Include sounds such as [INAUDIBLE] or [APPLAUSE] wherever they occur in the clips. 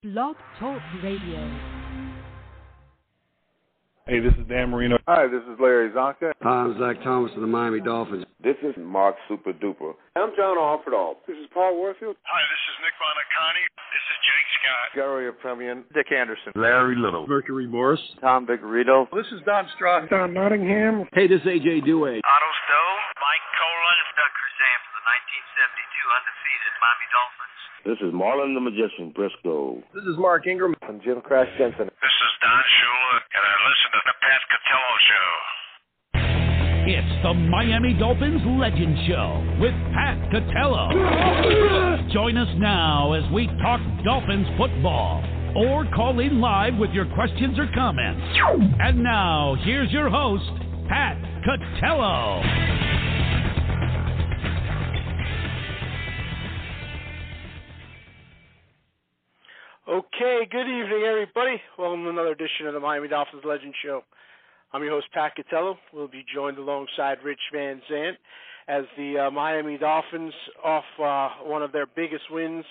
Blog Talk Radio. Hey, this is Dan Marino. Hi, this is Larry Csonka. Hi, I'm Zach Thomas of the Miami Dolphins. This is Mark Super Duper. I'm John Offerdahl. This is Paul Warfield. Hi, this is Nick Buoniconti. This is Jake Scott. Garo Yepremian. Dick Anderson. Larry Little. Mercury Morris. Tom Vigorito. This is Don Strock. Don Nottingham. Hey, this is AJ Duhe. Otto Stowe. Mike Kolen. Doug Crusan from the 1972 undefeated Miami Dolphins. This is Marlin the Magician Briscoe. This is Mark Ingram. I'm Jim Crash Jensen. This is Don Shula, and I listen to the Pat Catello Show. It's the Miami Dolphins Legend Show with Pat Catello. Join us now as we talk Dolphins football or call in live with your questions or comments. And now, here's your host, Pat Catello. Okay, good evening, everybody. Welcome to another edition of the Miami Dolphins Legend Show. I'm your host, Pat Catello. We'll be joined alongside Rich Van Zant as the uh, Miami Dolphins off uh, one of their biggest wins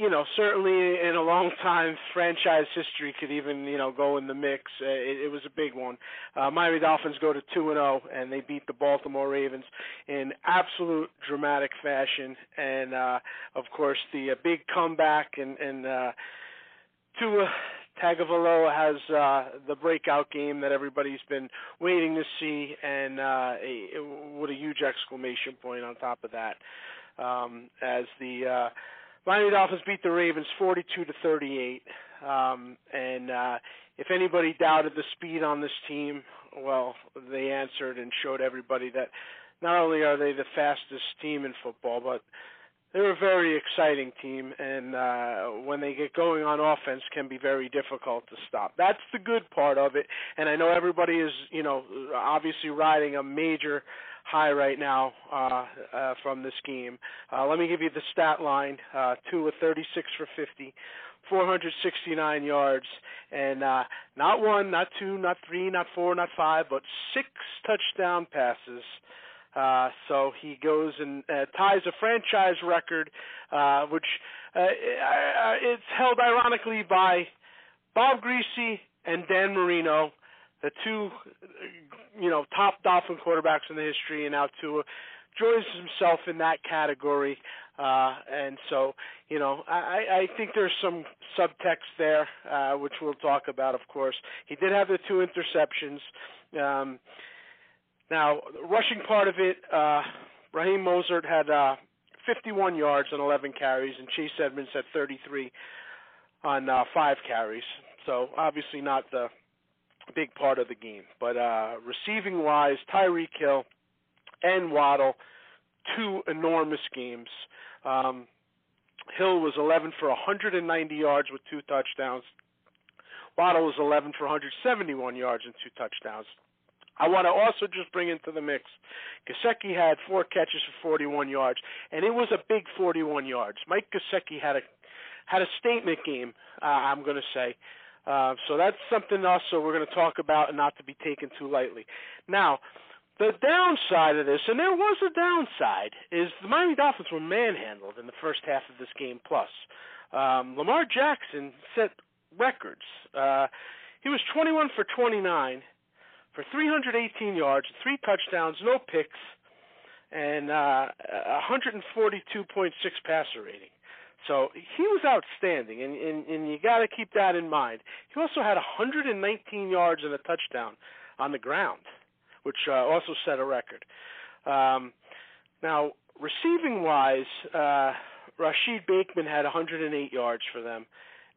you know, certainly in a long time, franchise history could even, you know, go in the mix. Uh, it, it was a big one. Uh, Miami Dolphins go to two and zero, oh, and they beat the Baltimore Ravens in absolute dramatic fashion. And uh, of course, the uh, big comeback and and uh, Tua Tagovailoa has uh, the breakout game that everybody's been waiting to see, and uh, a, what a huge exclamation point on top of that, um, as the uh, Miami Dolphins beat the Ravens 42 to 38. Um, and uh, if anybody doubted the speed on this team, well, they answered and showed everybody that not only are they the fastest team in football, but they're a very exciting team, and uh, when they get going on offense, can be very difficult to stop. That's the good part of it, and I know everybody is, you know, obviously riding a major high right now uh, uh, from this game. Uh, let me give you the stat line: uh, Tua with 36 for 50, 469 yards, and uh, not one, not two, not three, not four, not five, but six touchdown passes. Uh, so he goes and uh, ties a franchise record, uh, which uh, it's held ironically by Bob Griese and Dan Marino, the two you know top Dolphin quarterbacks in the history, and now Tua joins himself in that category. Uh, and so, you know, I, I think there's some subtext there, uh, which we'll talk about, of course. He did have the two interceptions. Um, now, the rushing part of it, uh, Raheem Mostert had uh, 51 yards on 11 carries, and Chase Edmonds had 33 on uh, five carries. So obviously not the big part of the game. But uh, receiving wise, Tyreek Hill and Waddle, two enormous games. Um, Hill was 11 for 190 yards with two touchdowns. Waddle was 11 for 171 yards and two touchdowns. I want to also just bring into the mix. Gesicki had four catches for 41 yards, and it was a big 41 yards. Mike Gesicki had a had a statement game. Uh, I'm going to say. Uh, so that's something also we're going to talk about and not to be taken too lightly. Now, the downside of this, and there was a downside, is the Miami Dolphins were manhandled in the first half of this game. Plus, um, Lamar Jackson set records. Uh, he was 21 for 29 for 318 yards, three touchdowns, no picks, and uh, 142.6 passer rating. So he was outstanding, and, and, and you got to keep that in mind. He also had 119 yards and a touchdown on the ground, which uh, also set a record. Um, now, receiving wise, uh, Rashod Bateman had 108 yards for them,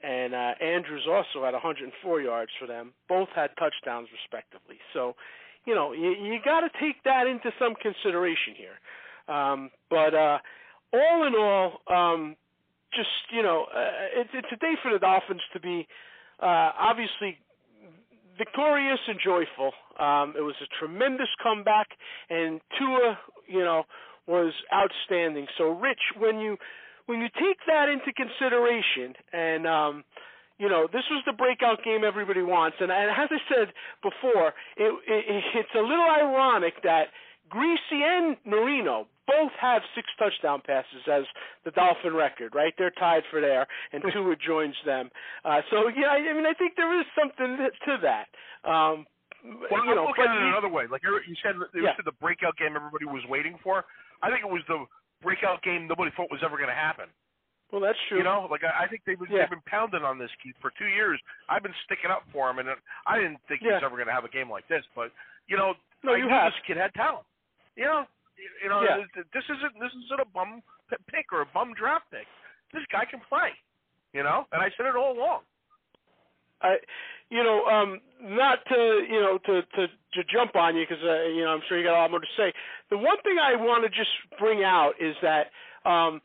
and uh, Andrews also had 104 yards for them. Both had touchdowns respectively. So, you know, you, you got to take that into some consideration here. Um, but uh, all in all, um, just you know, uh, it, it's a day for the Dolphins to be uh, obviously victorious and joyful. Um, it was a tremendous comeback, and Tua, you know, was outstanding. So, Rich, when you when you take that into consideration, and um, you know, this was the breakout game everybody wants, and, and as I said before, it, it, it's a little ironic that Griese and Marino both have six touchdown passes as the Dolphin record, right? They're tied for there, and Tua joins them. Uh, so yeah, I mean, I think there is something to that. Um, well, you know, I'm looking at it another way. Like you said, it yeah. was the breakout game everybody was waiting for. I think it was the breakout game nobody thought was ever going to happen. Well, that's true. You know, like I, I think they've been, yeah. they've been pounding on this Keith for two years. I've been sticking up for him, and I didn't think yeah. he was ever going to have a game like this. But you know, no, I you knew have. this kid had talent. You know, you know, yeah. this isn't this isn't a bum pick or a bum draft pick. This guy can play. You know, and I said it all along. I, you know, um, not to you know to to, to jump on you because uh, you know I'm sure you got a lot more to say. The one thing I want to just bring out is that um,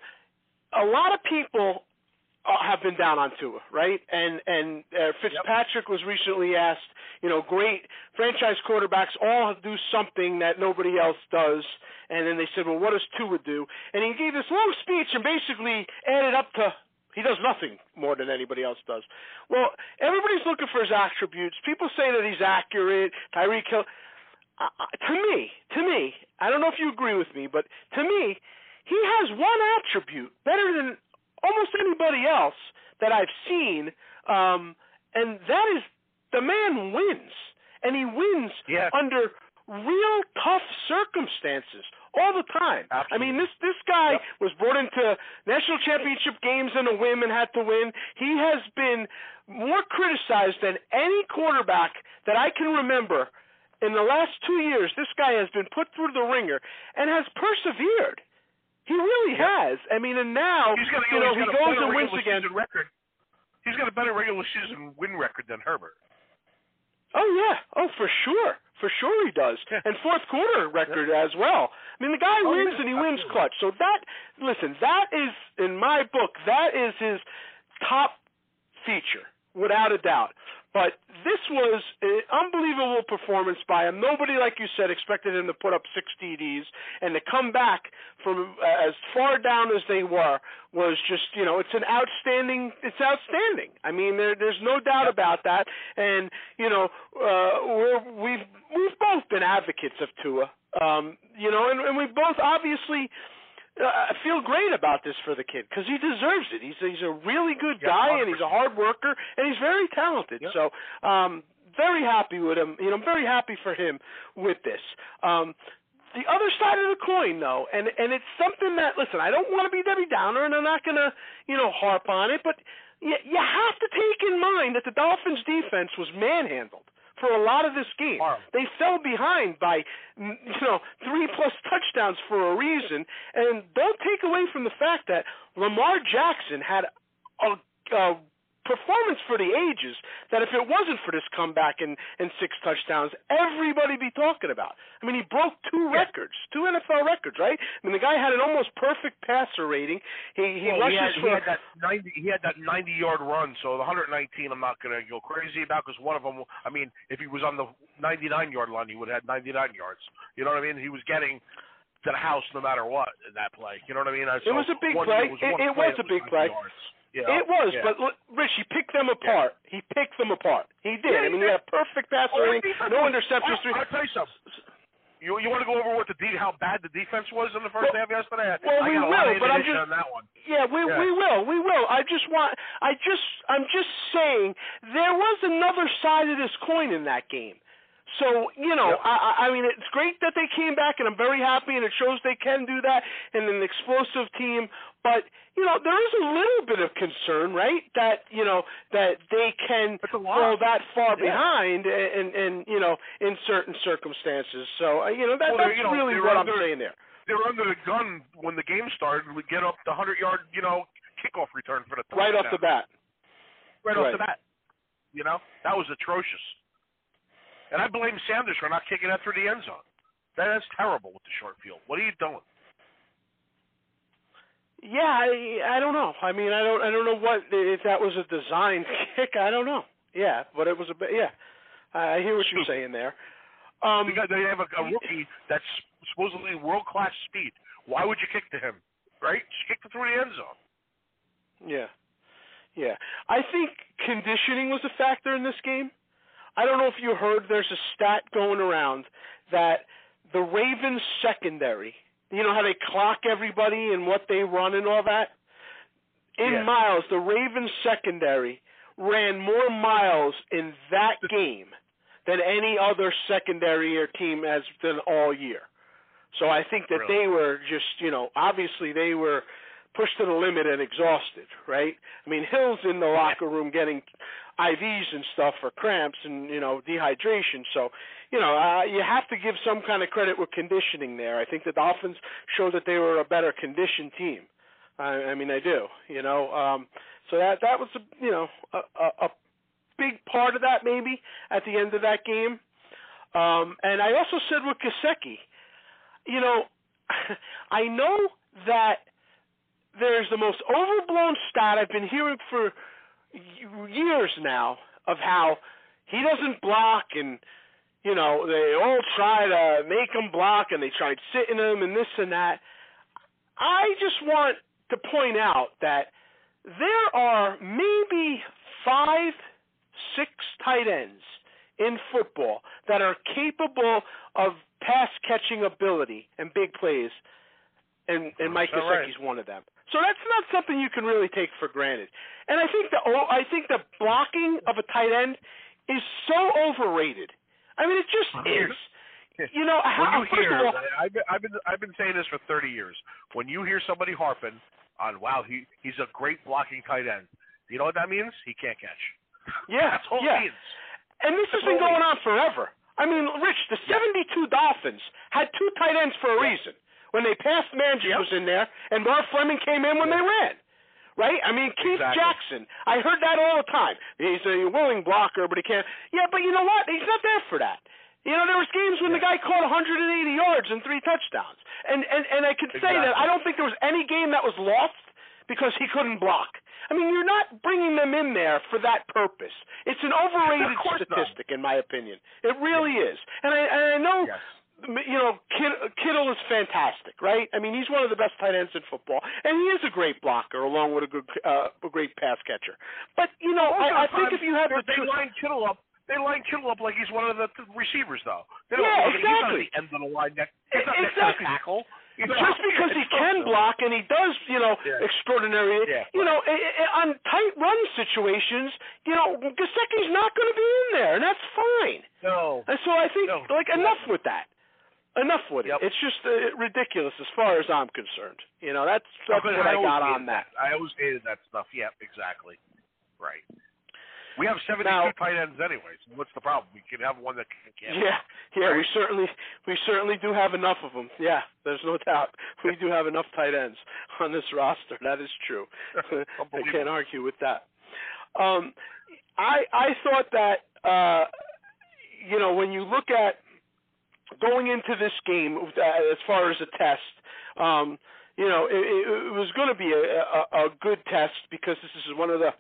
a lot of people have been down on Tua, right? And and uh, Fitzpatrick yep. was recently asked, you know, great franchise quarterbacks all do something that nobody else does, and then they said, well, what does Tua do? And he gave this long speech and basically added up to he does nothing more than anybody else does. Well, everybody's looking for his attributes. People say that he's accurate. Tyreek Hill. Uh, to me, to me, I don't know if you agree with me, but to me, he has one attribute better than almost anybody else that I've seen, um, and that is the man wins, and he wins yeah. under real tough circumstances all the time. Absolutely. I mean, this this guy yep. was brought into national championship games in a whim and had to win. He has been more criticized than any quarterback that I can remember in the last two years. This guy has been put through the ringer and has persevered. He really has. I mean, and now he's got, you know he goes and wins again. Record. He's got a better regular season win record than Herbert. Oh yeah, oh for sure, for sure he does, and fourth quarter record as well. I mean, the guy oh, wins yeah, and he absolutely. wins clutch. So that, listen, that is in my book, that is his top feature, without a doubt. But this was an unbelievable performance by him. Nobody, like you said, expected him to put up six TDs and to come back from uh, as far down as they were was just, you know, it's an outstanding. It's outstanding. I mean, there, there's no doubt about that. And you know, uh, we're, we've we've both been advocates of Tua. Um, you know, and, and we both obviously I feel great about this for the kid because he deserves it. He's he's a really good guy and he's a hard worker and he's very talented. Yep. So um, very happy with him. You know, I'm very happy for him with this. Um, the other side of the coin, though, and and it's something that listen, I don't want to be Debbie Downer, and I'm not gonna you know harp on it, but you, you have to take in mind that the Dolphins' defense was manhandled for a lot of this game. They fell behind by you know three plus touchdowns for a reason, and don't take away from the fact that Lamar Jackson had a, a performance for the ages that if it wasn't for this comeback and, and six touchdowns, everybody be talking about. I mean, he broke two yeah. records, two NFL records, right? I mean, the guy had an almost perfect passer rating. He he well, rushes he for had, he had that ninety. He had that ninety yard run. So the 119, I'm not going to go crazy about because one of them. I mean, if he was on the 99 yard line, he would have had 99 yards. You know what I mean? He was getting to the house no matter what in that play. You know what I mean? So it was a big play. Was it, it play was a big play. Yards. Yeah, it was, yeah. but Rich, he picked them apart. Yeah. He picked them apart. He did. Yeah, I mean, he he had a perfect pass oh, rating, no interceptions. I'll tell you something. You you want to go over what the de- how bad the defense was in the first well, half yesterday? Well, I we will, but I'm just on that one. Yeah, we yeah. we will, we will. I just want, I just, I'm just saying there was another side of this coin in that game. So you know, yep. I, I mean, it's great that they came back, and I'm very happy, and it shows they can do that And an explosive team. But you know, there is a little bit of concern, right? That you know that they can fall that far yeah. behind, and, and and you know, in certain circumstances. So uh, you know, that, well, that's you know, really what under, I'm saying there. They were under the gun when the game started. We get up the hundred yard, you know, kickoff return for the right off the bat. Right, right off the bat. You know, that was atrocious. And I blame Sanders for not kicking that through the end zone. That is terrible with the short field. What are you doing? Yeah, I, I don't know. I mean, I don't I don't know what if that was a design [LAUGHS] kick. I don't know. Yeah, but it was a bit. Yeah, I hear what you're saying there. Um, because they have a, a rookie that's supposedly world class speed. Why would you kick to him? Right? Just kick through the end zone. Yeah, yeah. I think conditioning was a factor in this game. I don't know if you heard. There's a stat going around that the Ravens secondary You know how they clock everybody and what they run and all that. In miles, the Ravens secondary ran more miles in that [LAUGHS] game than any other secondary or team has done all year. So I think that Really? they were just, you know, obviously they were pushed to the limit and exhausted, right? I mean, Hill's in the locker room getting IVs and stuff for cramps and you know dehydration. So, you know, uh, you have to give some kind of credit with conditioning there. I think the Dolphins showed that they were a better conditioned team. I, I mean, I do. You know, um, so that that was a, you know a, a, a big part of that maybe at the end of that game. Um, and I also said with Gesicki, you know, [LAUGHS] I know that there's the most overblown stat I've been hearing for years now of how he doesn't block and you know they all try to make him block and they tried sitting him and this and that. I just want to point out that there are maybe five, six tight ends in football that are capable of pass catching ability and big plays, and and Mike All right. Gesicki's one of them. So that's not something you can really take for granted. And I think the oh, I think the blocking of a tight end is so overrated. I mean, it just [LAUGHS] is. You know, when how, you hear, all, I've been, I've been I've been saying this for 30 years. When you hear somebody harping on, wow, he he's a great blocking tight end. You know what that means? He can't catch. yeah, [LAUGHS] That's all yeah. it means. And this has been going on forever. I mean, Rich, the 72 Dolphins had two tight ends for a reason. When they passed, Mandich was in there, and Marv Fleming came in when they ran. Right? I mean, Keith Exactly. Jackson. I heard that all the time. He's a willing blocker, but he can't. Yeah, but you know what? He's not there for that. You know, there was games when the guy caught 180 yards and three touchdowns, and and and I can say that I don't think there was any game that was lost because he couldn't block. I mean, you're not bringing them in there for that purpose. It's an overrated course not. statistic, in my opinion. It really is. And I, and I know, Yes. You know, Kittle is fantastic, right? I mean, he's one of the best tight ends in football, and he is a great blocker along with a good, uh, a great pass catcher. But you know, I, I think if you have they, the they line Kittle up. They line Kittle up like he's one of the th- receivers, though. They don't, Yeah, he's not the end of the line. Next, he's not next Exactly. the tackle. You know? just because he can block and he does, you know, Yeah. extraordinary, Yeah. you know, on tight run situations, you know, Gesicki's not going to be in there, and that's fine. No. And so I think, No, like, enough exactly. with that. Enough with Yep. it. It's just uh, ridiculous as far as I'm concerned. You know, that's that's what I always got on that. I always hated that stuff. Yeah, exactly. Right. We have 72 Now- tight ends anyways. What's the problem? We can have one that can can Yeah, yeah, we certainly we certainly do have enough of them. Yeah, there's no doubt. [LAUGHS] We do have enough tight ends on this roster. That is true. [LAUGHS] I can't argue with that. Um, I I thought that uh, you know when you look at going into this game uh, as far as a test, um, you know it, it, was going to be a, a, a good test because this is one of the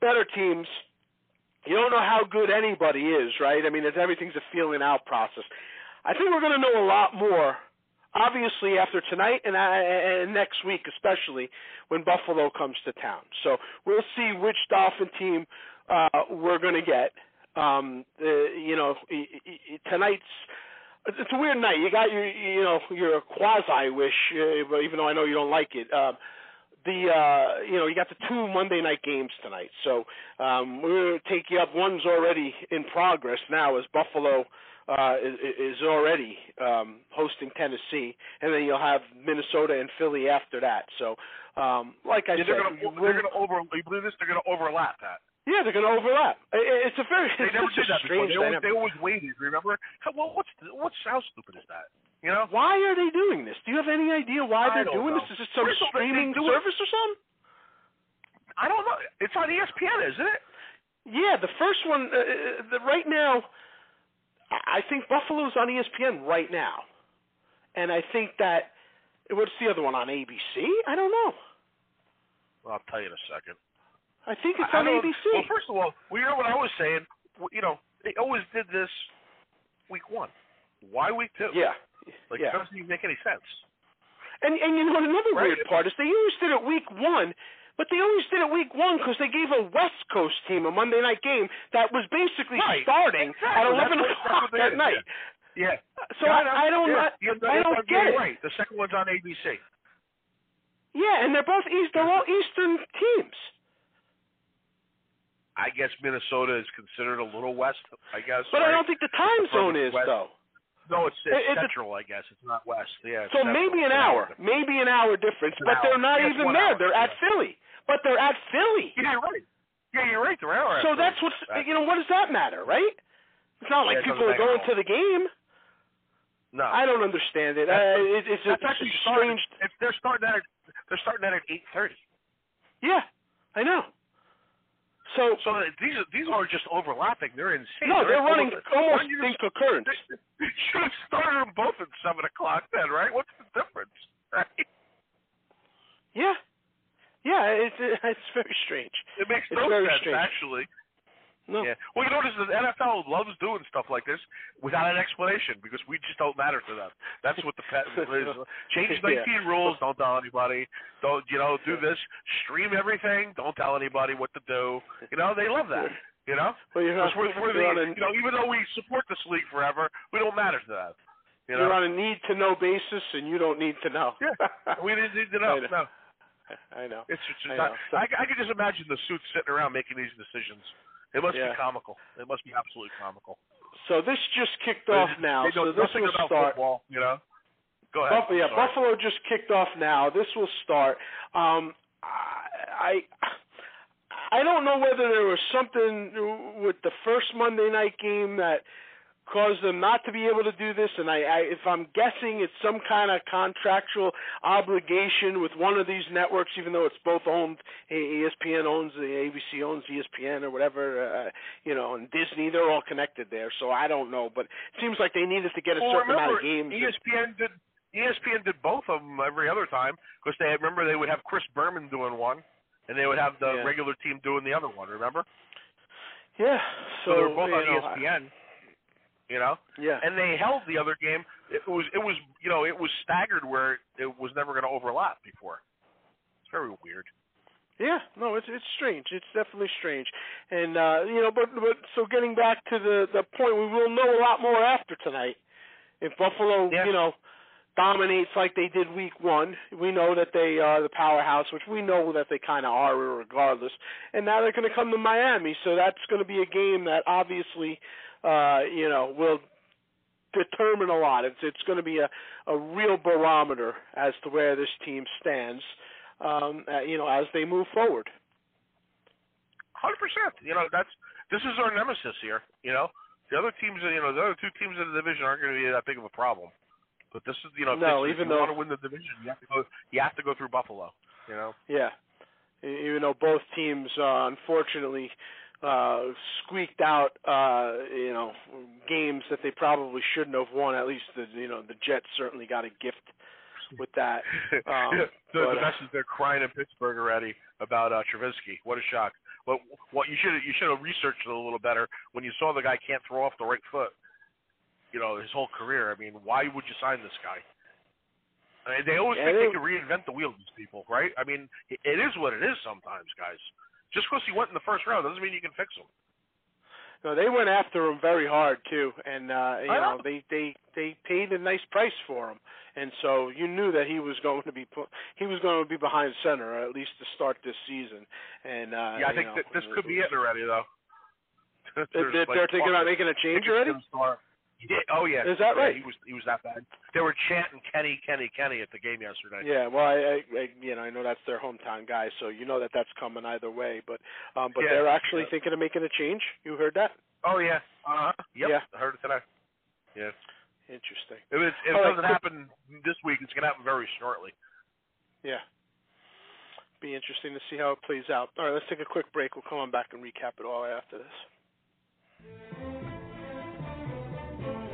better teams. You don't know how good anybody is, right? I mean, it's everything's a feeling out process. I think we're going to know a lot more obviously after tonight and, uh, and next week, especially when Buffalo comes to town. So we'll see which Dolphin team uh, we're going to get. Um, uh, you know, tonight's it's a weird night. You got your you know your quasi wish, uh, even though I know you don't like it. Um, the uh you know you got the two Monday night games tonight, so um, we're going to take you up. One's already in progress now as Buffalo uh, is, is already um, hosting Tennessee, and then you'll have Minnesota and Philly after that. So, um, like I Yeah, said, they're gonna they're gonna over. You believe this? They're gonna overlap that. Yeah, they're going to overlap. It's a very They never did that [LAUGHS] before. strange They always, dynamic. they always waited. Remember? How, well, what's the, what's how stupid is that? You know? Why are they doing this? Do you have any idea why I they're doing know. this? Is it some they- they streaming it- service or something? I don't know. It's on ESPN, isn't it? Yeah, the first one uh, uh, the, right now. I think Buffalo's on ESPN right now, and I think that what's the other one on ABC? I don't know. Well, I'll tell you in a second. I think it's on ABC. Well, first of all, well, you know what I was saying. You know, they always did this week one. Why week two? yeah, Like yeah. it doesn't even make any sense. And and you know what another Right. weird part is they always did it week one, but they always did it week one because they gave a West Coast team a Monday night game that was basically Right. starting Exactly. at eleven that's o'clock what they at did, night. Yeah. So yeah, I, I don't, yeah. I, I don't get it. Right. The second one's on ABC. Yeah, and they're both East. They're all Eastern teams. I guess Minnesota is considered a little west. I guess. But right? I don't think the time The zone is west. though. No, it's, it's it's central. I guess it's not west. Yeah. So maybe an hour, difference. maybe an hour difference, an but hour. they're not Yeah, even there. hour, They're at. Philly, but they're at Philly. Yeah, you're right. Yeah, you're right. They're hour. So that's what's you know what does that matter, right? It's not Yeah, like people are going at to the game. No. I don't understand it. Uh, it it's a, That's actually a starting. strange. If they're starting that, at, they're starting that at eight thirty. Yeah, I know. So So these are these are just overlapping. They're insane. no, they're running over- almost in concurrence. You should have started them both at seven o'clock then, right? What's the difference? Right? Yeah, yeah. It's [LAUGHS] it's very strange. It makes It's no sense strange. actually. No. Yeah. Well, you notice the NFL loves doing stuff like this without an explanation because we just don't matter to them. That's what the pet [LAUGHS] is. Change 19 Yeah. rules. Don't tell anybody. Don't you know? Do this. Stream everything. Don't tell anybody what to do. You know they love that. You know. Well, you're 'Cause we're, we're you're the, you know, even though we support this league forever, we don't matter to them. You know. you're on a need to know basis, and you don't need to know. Yeah. we didn't need to know. [LAUGHS] I know. No. I know. It's just I not, know. I, I can just imagine the suits sitting around making these decisions. It must Yeah. be comical. It must be absolutely comical. So this just kicked They- off now. They So this will start. football, you know. Go ahead. Buffalo, yeah, Sorry. Buffalo just kicked off now. This will start. Um, I, I, I don't know whether there was something with the first Monday night game that caused them not to be able to do this, and I, I if I'm guessing, it's some kind of contractual obligation with one of these networks, even though it's both owned. ESPN owns the ABC owns ESPN or whatever, uh, you know, and Disney. They're all connected there, so I don't know, but it seems like they needed to get a well, certain remember, amount of games. ESPN did ESPN did both of them every other time because they remember they would have Chris Berman doing one, and they would have the Yeah. regular team doing the other one. Remember? Yeah. So, So, they were both on know, ESPN. You know, Yeah. and they held the other game. It was it was you know it was staggered where it was never going to overlap before. It's very weird. Yeah, no, it's it's strange. It's definitely strange, and uh, you know, but but so getting back to the the point, we will know a lot more after tonight. If Buffalo, Yeah. you know, dominates like they did week one, we know that they are the powerhouse, which we know that they kind of are regardless. And now they're going to come to Miami, so that's going to be a game that obviously, uh, you know, will determine a lot. It's it's going to be a a real barometer as to where this team stands um, uh, you know, as they move forward. Hundred percent. You know, that's this is our nemesis here. You know, the other teams, you know, the other two teams in the division aren't going to be that big of a problem. But this is, you know, if No, this- if even you though- want to win the division, you have to go. You have to go through Buffalo. You know. Yeah, even though both teams uh, unfortunately uh, squeaked out, uh, you know, games that they probably shouldn't have won. At least the you know the Jets certainly got a gift with that. [LAUGHS] Um, the, but, the uh, best is they're crying in Pittsburgh already about uh, Trubisky. What a shock! What what you should you should have researched it a little better when you saw the guy can't throw off the right foot. You know his whole career. I mean, why would you sign this guy? I mean, they always Yeah, think they- they can reinvent the wheel. These people, right? I mean, it is what it is sometimes, guys. Just because he went in the first round doesn't mean you can fix him. no, they went after him very hard too, and uh, you know know. they they they paid a nice price for him, and so you knew that he was going to be put, he was going to be behind center or at least to start this season. And uh, yeah, I think know, that this could be it already, though. [LAUGHS] They're, they're, like, they're thinking about making a change already. Yeah, oh yeah. Is that Yeah, right? he was he was that bad. They were chanting Kenny, Kenny, Kenny at the game yesterday. Yeah, well, I, I, I you know I know that's their hometown guy, so you know that that's coming either way. But um, but Yeah, they're actually yeah. thinking of making a change. You heard that? Oh yeah. Uh huh. Yep. Yeah. I heard it today. Yeah. Interesting. If it, if it right, doesn't happen this week, it's gonna happen very shortly. Yeah. Be interesting to see how it plays out. All right, let's take a quick break. We'll come on back and recap it all after this.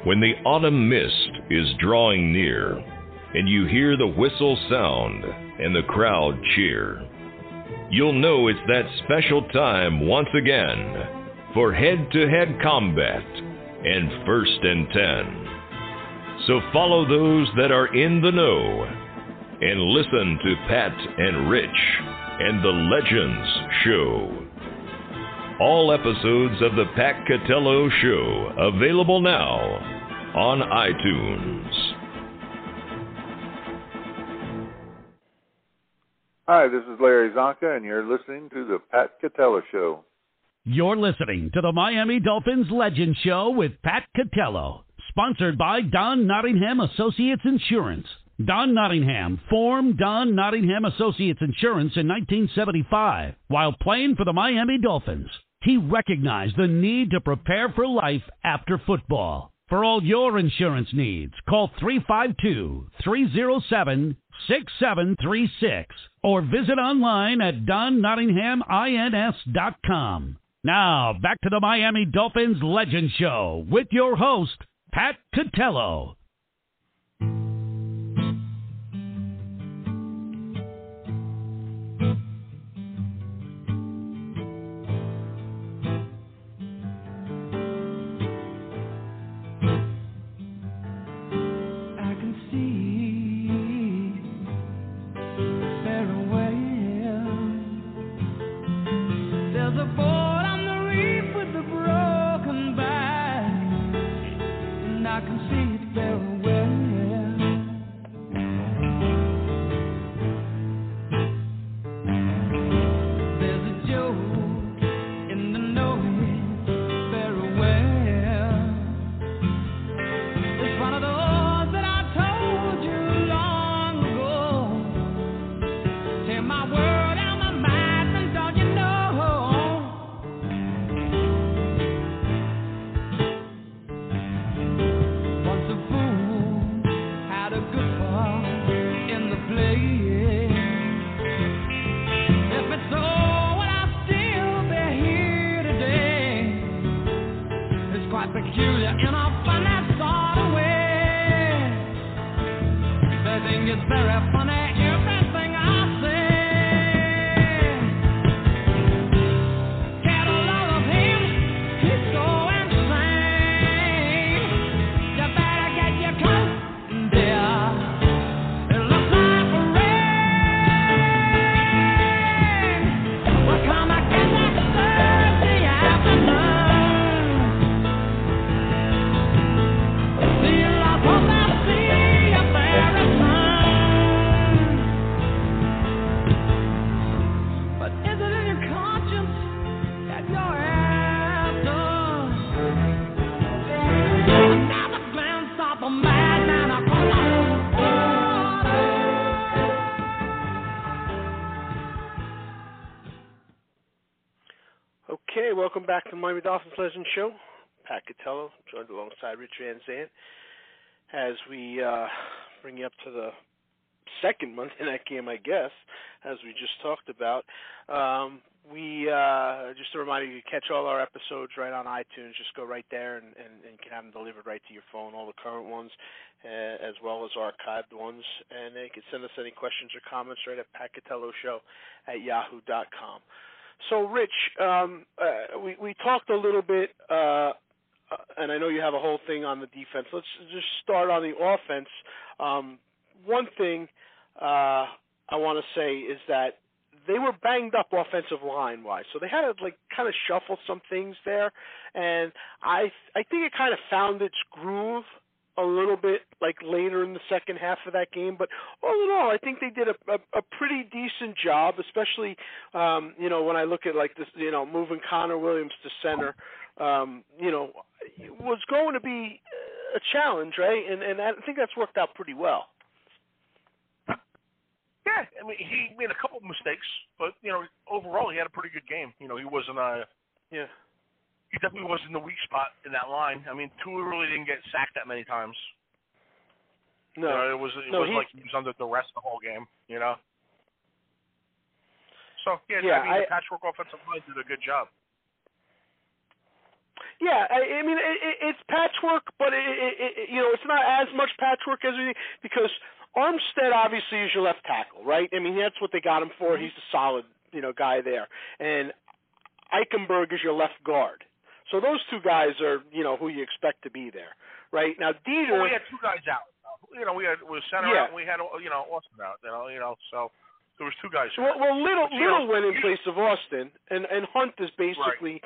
When the autumn mist is drawing near, and you hear the whistle sound and the crowd cheer, you'll know it's that special time once again for head to head combat and first and ten. So follow those that are in the know and listen to Pat and Rich and the Legends Show. All episodes of the Pat Catello Show available now on iTunes. Hi, this is Larry Csonka, and you're listening to the Pat Catello Show. You're listening to the Miami Dolphins Legend Show with Pat Catello, sponsored by Don Nottingham Associates Insurance. Don Nottingham formed Don Nottingham Associates Insurance in 1975 while playing for the Miami Dolphins. He recognized the need to prepare for life after football. For all your insurance needs, call 352 307 6736 or visit online at donnottinghamins.com. Now, back to the Miami Dolphins Legend Show with your host, Pat Catello. Miami Dolphins Legend Show. Pat Catello, joined alongside Rich Van Zant, as we uh, bring you up to the second Monday night game, I guess, as we just talked about. Um, we uh, just a reminder, you can catch all our episodes right on iTunes. Just go right there and, and, and can have them delivered right to your phone, all the current ones, uh, as well as archived ones. And you can send us any questions or comments right at patcatelloshow at yahoo.com. So, Rich, um, uh, we we talked a little bit, uh, and I know you have a whole thing on the defense. Let's just start on the offense. Um, one thing uh, I want to say is that they were banged up offensive line wise, so they had to like kind of shuffle some things there, and I I think it kind of found its groove a little bit like later in the second half of that game. But all in all, I think they did a, a, a pretty decent job, especially um, you know when I look at like this, you know, moving Connor Williams to center. Um, you know, was going to be a challenge, right? And and I think that's worked out pretty well. Yeah, I mean he made a couple of mistakes, but you know overall he had a pretty good game. You know he wasn't a yeah he definitely was in the weak spot in that line. I mean, Tua really didn't get sacked that many times. No, you know, it was it no, was he, like he was under duress the whole game. You know. So yeah, yeah I mean, I, the patchwork offensive line did a good job. Yeah, I, I mean it, it, it's patchwork, but it, it, it, you know it's not as much patchwork as we because Armstead obviously is your left tackle, right? I mean that's what they got him for. Mm-hmm. He's a solid you know guy there, and Eichenberg is your left guard. So those two guys are, you know, who you expect to be there, right? Now Deiter. Well, we had two guys out. You know, we had we center yeah. out, and we had you know Austin out. You know, you know, so there was two guys. Well, well Little but, Little know, went in place of Austin, and and Hunt is basically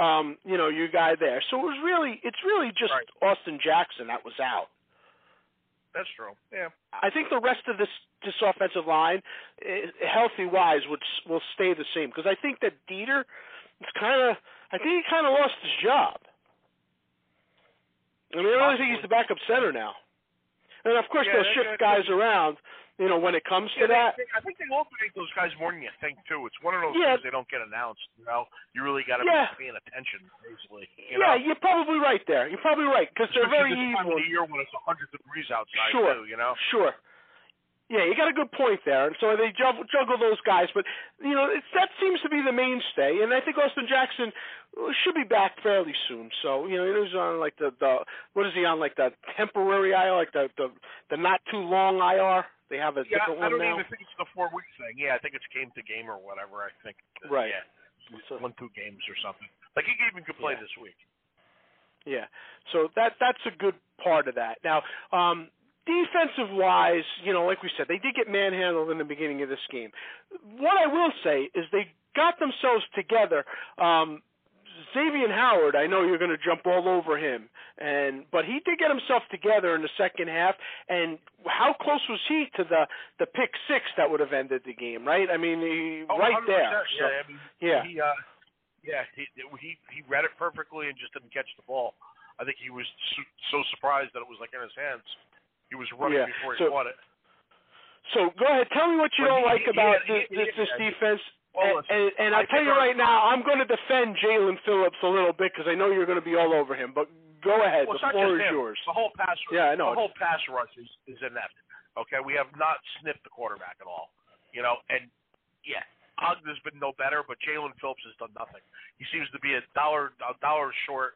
um, you know, your guy there. So it was really, it's really just Right. Austin Jackson that was out. That's true. Yeah. I think the rest of this this offensive line, healthy wise, would will stay the same because I think that Dieter, it's kind of, I think he kind of lost his job. I mean, I really think he's the backup center now. And of course, Yeah, they'll shift guys around, you know, when it comes Yeah, to that. they, I think they alternate those guys more than you think too. It's one of those Yeah. things they don't get announced. You know, you really got to Yeah. be paying attention, basically. You yeah, know? you're probably right there. You're probably right because they're very this time evil. of the year when it's 100 degrees outside Sure. too. You know. Sure. Yeah, you got a good point there, and so they juggle, juggle those guys. But you know, it's, that seems to be the mainstay, and I think Austin Jackson uh, should be back fairly soon. So you know, he's on like the the what is he on like the temporary IR, like the the the not too long IR. They have a Yeah, different I one don't now. even think it's the four week thing. Yeah, I think it's game to game or whatever. I think. Right. Yeah. One two games or something. Like he even could play Yeah. this week. Yeah. So that that's a good part of that. Now, um, defensive wise, you know, like we said, they did get manhandled in the beginning of this game. What I will say is they got themselves together. Um, Xavier Howard, I know you're going to jump all over him, and but he did get himself together in the second half. And how close was he to the the pick six that would have ended the game? Right? I mean, he, Oh, right 100%, there. So, yeah, I mean, yeah. He, uh, yeah, he he he read it perfectly and just didn't catch the ball. I think he was su- so surprised that it was like in his hands. He was running Yeah, before he so- caught it. So go ahead, tell me what you But don't he- like he- about he- this, this, this defense. Well, and, and, and I I'll tell you right now, I'm going to defend Jaelan Phillips a little bit because I know you're going to be all over him. But go ahead, Well, it's the not floor just is him. yours. The whole pass. Yeah, I know. The whole pass rush is, is inept. Okay, we have not sniffed the quarterback at all. You know, and yeah, Ogbah's been no better, but Jaelan Phillips has done nothing. He seems to be a dollar a dollar short.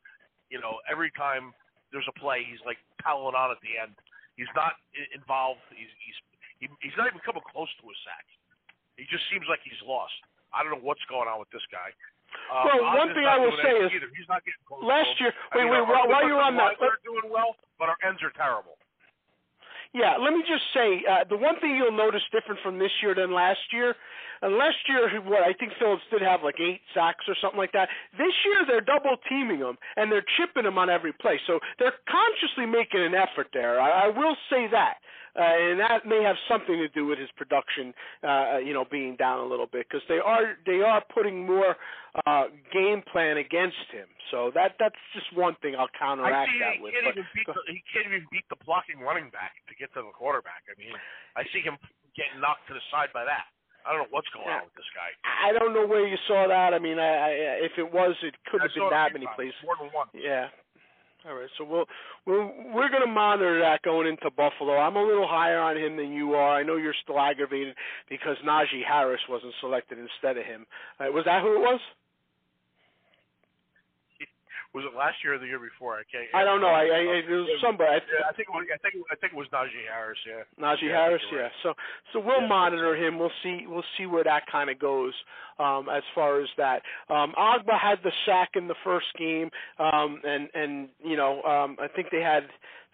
You know, every time there's a play, he's like piling on at the end. He's not involved. He's he's he, he's not even coming close to a sack. He just seems like he's lost. I don't know what's going on with this guy. Um, Well, one thing I will say is either. he's not getting close. last year- I wait, mean, wait, our- while- while you're on that, are doing well, but our ends are terrible. Yeah, let me just say uh, the one thing you'll notice different from this year than last year. And last year, what I think Phillips did have like eight sacks or something like that. This year, they're double teaming him and they're chipping him on every play. So they're consciously making an effort there. I, I will say that, uh, and that may have something to do with his production, uh, you know, being down a little bit because they are they are putting more uh, game plan against him. So that that's just one thing I'll counteract that with. can't But the, he can't even beat the blocking running back to get to the quarterback. I mean, I see him getting knocked to the side by that. I don't know what's going Yeah. on with this guy. I don't know where you saw that. I mean, I, I if it was, it could I have been saw it a that many times, places. More than one. Yeah. All right. So we'll we'll we're going to monitor that going into Buffalo. I'm a little higher on him than you are. I know you're still aggravated because Najee Harris wasn't selected instead of him. Uh, was that who it was? Was it last year or the year before? I can't. I don't know. I, I it was somebody. I, Yeah, I think it was, I think I think it was Najee Harris. Yeah. Najee Yeah, Harris, you're yeah. So so we'll Yeah. monitor him. We'll see we'll see where that kind of goes um, as far as that. Um, Ogbah had the sack in the first game, um, and and you know um, I think they had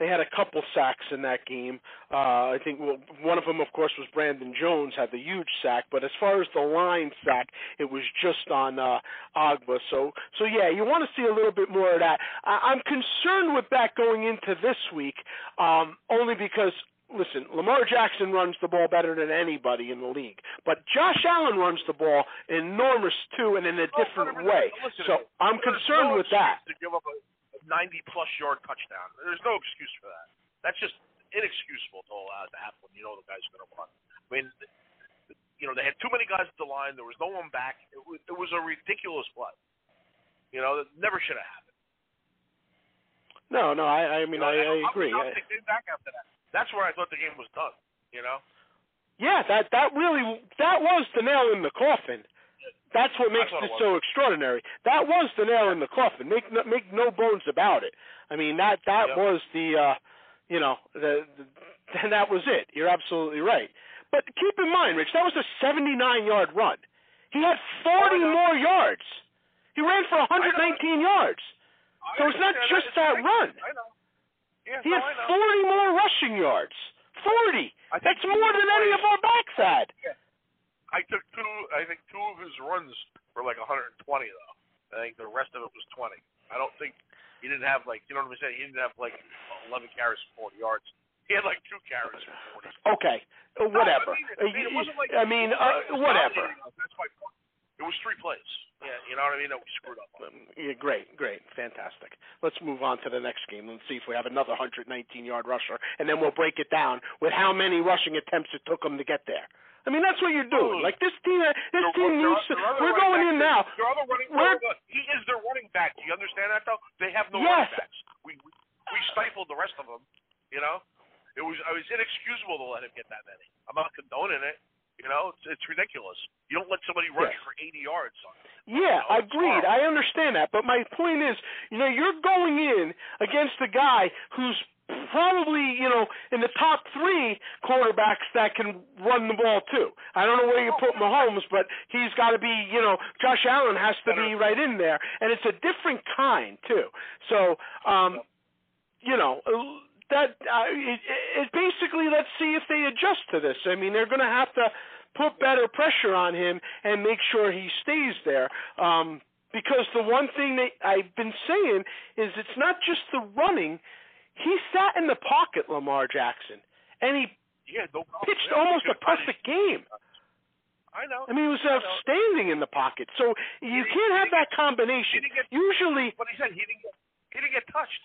they had a couple sacks in that game. Uh, I think well, one of them, of course, was Brandon Jones had the huge sack. But as far as the line sack, it was just on uh, Ogbah. So so yeah, you want to see a little bit more of that. I, I'm concerned with that going into this week, um, only because listen, Lamar Jackson runs the ball better than anybody in the league, but Josh Allen runs the ball enormous too, and in a oh, different Oh, way. listen, So I'm concerned no with that. To give up a 90 plus yard touchdown, there's no excuse for that. That's just inexcusable to allow it to happen when you know the guy's are going to run. I mean, you know, they had too many guys at the line. There was no one back. It was, it was a ridiculous play. You know, that never should have happened. No, no, I, I mean, You know, I, I and agree. I- they came back after that. That's where I thought the game was done. You know, Yeah, that that really that was the nail in the coffin. That's what makes this so extraordinary. That was the nail in the coffin. Make no, make no bones about it. I mean that that Yep. was the uh you know the, the and that was it. You're absolutely right. But keep in mind, Rich, that was a 79 yard run. He had 40 more yards. He ran for 119 yards. So it's not just that run. I know. Yeah, He no, had 40 more rushing yards. 40. I That's more than any of our backs had. I took two. I think two of his runs were like 120 though. I think the rest of it was 20. I don't think he didn't have like you know what I'm saying. He didn't have like 11 carries for 40 yards. He had like two carries for 40. Okay, whatever. No, I mean, it wasn't like, I mean, uh, whatever. That's my point. It was three plays. Yeah, you know what I mean. That we screwed up. On. Yeah, great, great, fantastic. Let's move on to the next game. Let's see if we have another 119-yard rusher, and then we'll break it down with how many rushing attempts it took them to get there. I mean, that's what you're doing. Like this team, this Their- team needs. To, we're going in now. Their other running back, he is their running back. Do you understand that though? They have no Yes. running backs. We, we we stifled the rest of them. You know, it was it was inexcusable to let him get that many. I'm not condoning it. You know, it's, it's ridiculous. You don't let somebody rush Yes. for 80 yards. Yeah, No, it's agreed. horrible. I understand that, but my point is, you know, you're going in against a guy who's probably, you know, in the top three quarterbacks that can run the ball too. I don't know where you put Mahomes, but he's got to be, you know, Josh Allen has to be right in there, and it's a different kind too. So, um, you know. That uh, it, it basically, let's see if they adjust to this. I mean, they're going to have to put better pressure on him and make sure he stays there. Um, because the one thing that I've been saying is it's not just the running. He sat in the pocket, Lamar Jackson, and he Yeah, no pitched almost a perfect game. I know. I mean, he was outstanding in the pocket. So you He- can't he have that combination. Get, Usually, what he said, he didn't get he didn't get touched.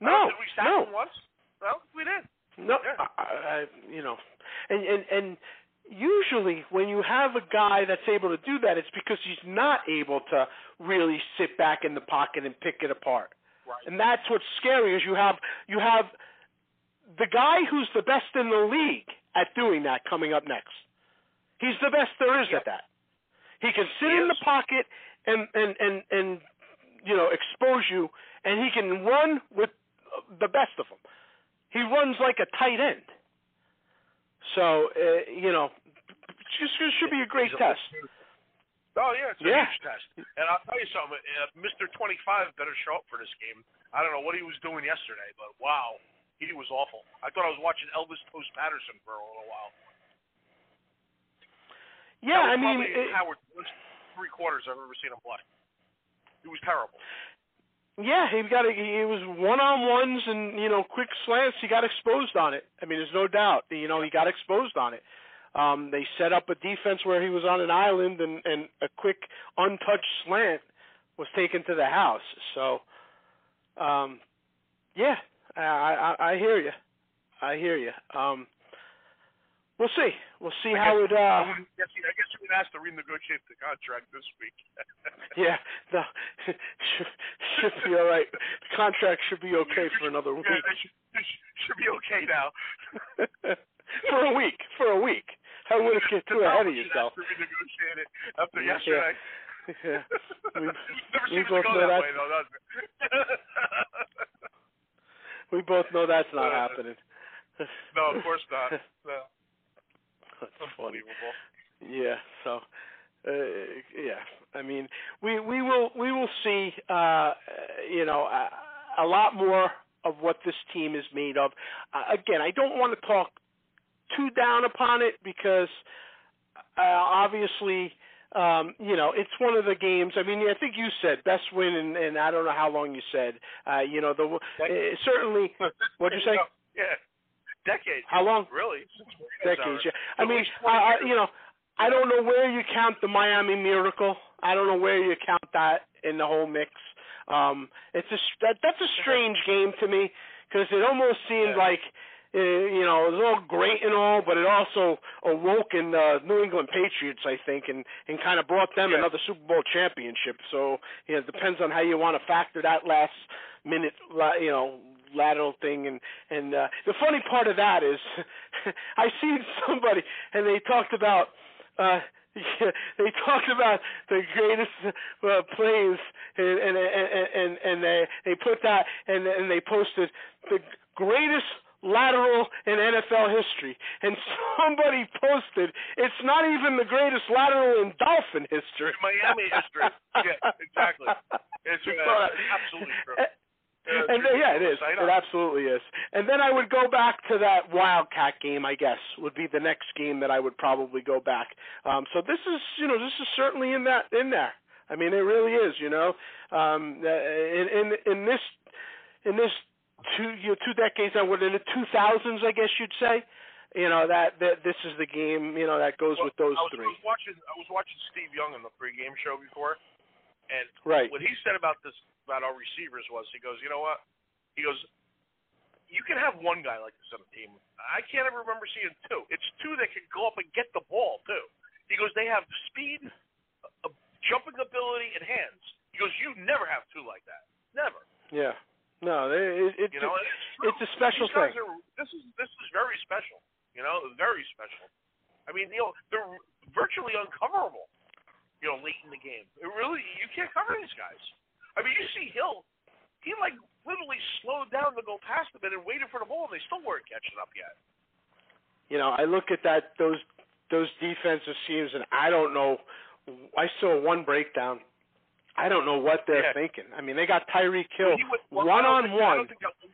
no, we sack no. him once? No, we did. No, Yeah. I, I, you know, and and and usually when you have a guy that's able to do that, it's because he's not able to really sit back in the pocket and pick it apart. Right. And that's what's scary is you have you have the guy who's the best in the league at doing that coming up next. He's the best there is Yeah. at that. He can sit He in is. the pocket and and and and you know expose you, and he can run with the best of them. He runs like a tight end. So uh, you know, just it should be a great test. Oh yeah, it's a Yeah. huge test. And I'll tell you something, uh, Mr. 25 better show up for this game. I don't know what he was doing yesterday, but wow, he was awful. I thought I was watching Elvis Toast Patterson for a little while. Yeah, I mean, it- Howard's worst three quarters I've ever seen him play. He was terrible. Yeah, he got a, he was one on ones and you know quick slants. He got exposed on it. I mean, there's no doubt. You know, he got exposed on it. Um, they set up a defense where he was on an island, and and a quick untouched slant was taken to the house. So, um, yeah, I, I I hear you. I hear you. Um, we'll see. We'll see I how guess, it. Uh, wouldn't, guess, I guess you would ask to renegotiate the contract this week. [LAUGHS] yeah, no, should, [LAUGHS] should be all right. The contract should be okay for another week. Yeah, should, should, be okay now. [LAUGHS] for a week. For a week. I wouldn't get too ahead of yourself. to renegotiate it after Yeah. yesterday. Yeah. We, we both know that way, though, we both know that's not Uh, happening. no, of course not. No. That's funny. Yeah. So, uh, yeah. I mean, we we will we will see. Uh, you know, a, a lot more of what this team is made of. Uh, again, I don't want to talk too down upon it because uh, obviously. Um, you know, it's one of the games. I mean, I think you said best win, and, and I don't know how long you said. Uh, you know, the uh, certainly. [LAUGHS] What'd you say? Yeah, decades. How long? Really? Decades. Yeah. I mean, least I, 20 I, years. you know, I don't know where you count the Miami Miracle. I don't know where you count that in the whole mix. Um, it's a that, that's a strange game to me because it almost seemed Yeah. like. Uh, you know, it was all great and all, but it also awoke in the New England Patriots, I think, and and kind of brought them Yeah. another Super Bowl championship. So, you know, it depends on how you want to factor that last minute, you know, lateral thing. And and uh, the funny part of that is, [LAUGHS] I seen somebody and they talked about. Uh yeah, [LAUGHS] they talked about the greatest uh, plays, and and and and, and they they put that, and and they posted the greatest lateral in NFL history, and [LAUGHS] somebody posted it's not even the greatest lateral in Dolphin history. Miami history. [LAUGHS] Yeah, exactly. It's uh, absolutely true. And yeah, it is. It absolutely is. And then I would go back to that Wildcat game. I guess would be the next game that I would probably go back. Um, so this is, you know, this is certainly in that in there. I mean, it really is. You know, um, in in in this in this two you know, two decades, I would in the 2000s, I guess you'd say. You know that, that this is the game. You know that goes well, with those I was, three. I was watching. I was watching Steve Young in the pregame show before, and right. what he said about this about our receivers was he goes, you know what? He goes, you can have one guy like this on a team. I can't ever remember seeing two. It's two that can go up and get the ball too. He goes, they have speed, a jumping ability, and hands. He goes, you never have two like that. Never. Yeah. No, it, it, you know, it's, it's a special These guys thing. Are, this is this is very special. You know, very special. I mean, you know, they're virtually uncoverable. You know, late in the game, it really you can't cover these guys. I mean, you see Hill, he like literally slowed down to go past them and waited for the ball, and they still weren't catching up yet. You know, I look at that those those defensive schemes, and I don't know. I saw one breakdown. I don't know what they're yeah. thinking. I mean, they got Tyreek Hill well, one on one.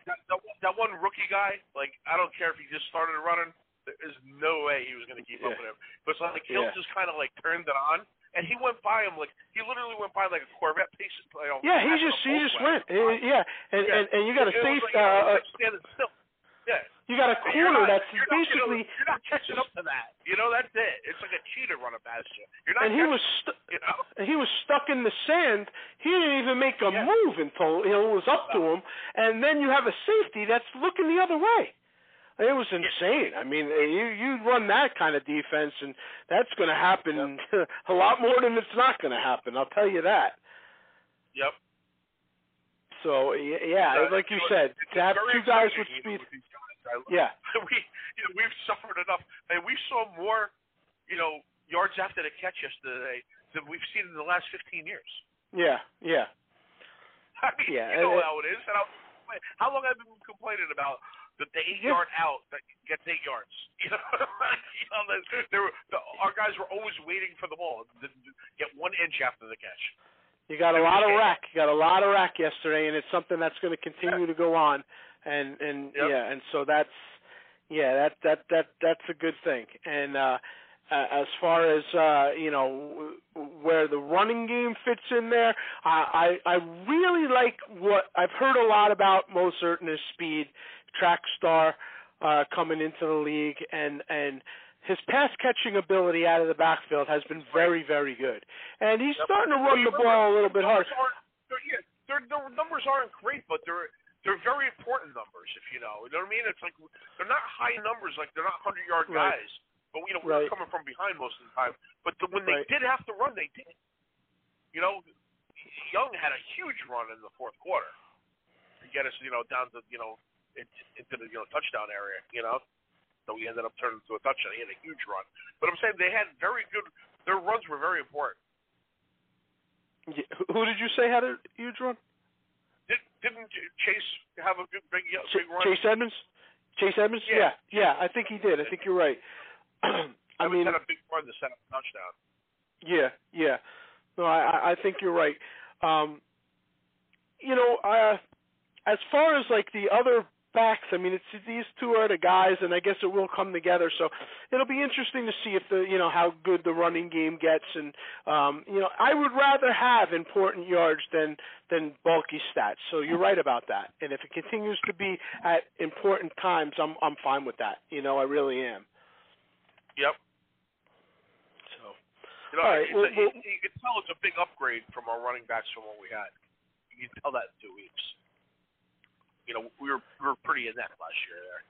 That, that, one rookie guy, like I don't care if he just started running. There's no way he was going to keep yeah. up with him. But it's like Hill yeah. just kind of like turned it on, and he went by him like he literally went by like a Corvette piece. You know, yeah, he just he just went. Yeah, and yeah. and, and you got a it safe. Like, uh, like standing still. Yeah. You got a corner that's you're basically. Not, you're not catching up to that. You know that's it. It's like a cheater running past you. You're not. And he was stu- you know? he was stuck in the sand. He didn't even make a yeah. move until Hill was up to him, and then you have a safety that's looking the other way. It was insane. I mean, you you run that kind of defense, and that's going to happen yep. [LAUGHS] a lot more than it's not going to happen. I'll tell you that. Yep. So yeah, uh, like you said, to have two guys with speed. I, yeah. [LAUGHS] We you know, we've suffered enough, and we saw more, you know, yards after the catch yesterday than we've seen in the last 15 years. Yeah. Yeah. [LAUGHS] I mean, yeah, you know and, how it is. And I'll, how long I've been complaining about the, the eight yard out that gets eight yards. [LAUGHS] You know, you know the, they were, the, our guys were always waiting for the ball to get one inch after the catch. You got a lot of rack. You got a lot of rack yesterday, and it's something that's going to continue yeah. to go on. And and yep. yeah, and so that's yeah, that that that that's a good thing. And uh, as far as uh, you know where the running game fits in there, I I, I really like what I've heard a lot about Mostert and his speed, track star uh, coming into the league, and and his pass catching ability out of the backfield has been very, very good. And he's yep. starting to run the ball a little bit hard. They're, yeah, their numbers aren't great, but they're they're very important numbers. If you know, you know what I mean. It's like they're not high numbers, like they're not hundred yard right. guys. But you know, right. we're coming from behind most of the time. But the, when they right. did have to run, they did. You know, Young had a huge run in the fourth quarter to get us, you know, down to you know into the you know touchdown area. You know. So he ended up turning into a touchdown. He had a huge run. But I'm saying they had very good. Their runs were very important. Yeah. Who did you say had a huge run? Did, didn't Chase have a good big, big run? Chase Edmonds. Chase Edmonds. Yeah. yeah, yeah. I think he did. I think you're right. [CLEARS THROAT] I mean, had a big run to set up a touchdown. Yeah, yeah. No, I I think you're right. Um, you know, uh, as far as like the other backs. I mean, it's these two are the guys, and I guess it will come together. So it'll be interesting to see if the you know how good the running game gets, and um, you know I would rather have important yards than than bulky stats. So you're right about that. And if it continues to be at important times, I'm I'm fine with that. You know, I really am. Yep. So. You know, All right, well, a, well, you can tell it's a big upgrade from our running backs from what we had. You can tell that in two weeks you know, we were we were pretty inept last year there.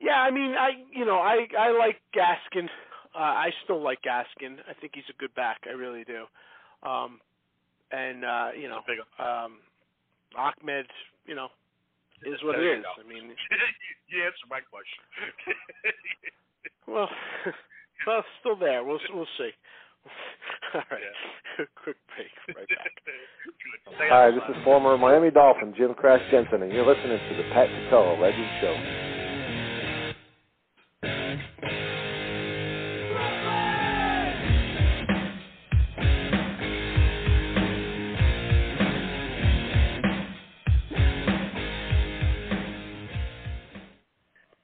Yeah, I mean, I you know, I I like Gaskin. Uh, I still like Gaskin. I think he's a good back. I really do. Um, and uh, you know, um, Ahmed, you know, is what there it is. Go. I mean, [LAUGHS] you answered my question. [LAUGHS] well, [LAUGHS] well, still there. We'll we'll see. [LAUGHS] All right. Yeah. [LAUGHS] Quick break. Right back. [LAUGHS] Hi, this is former Miami Dolphin Jim Crash Jensen, and you're listening to the Pat Catello Legend Show.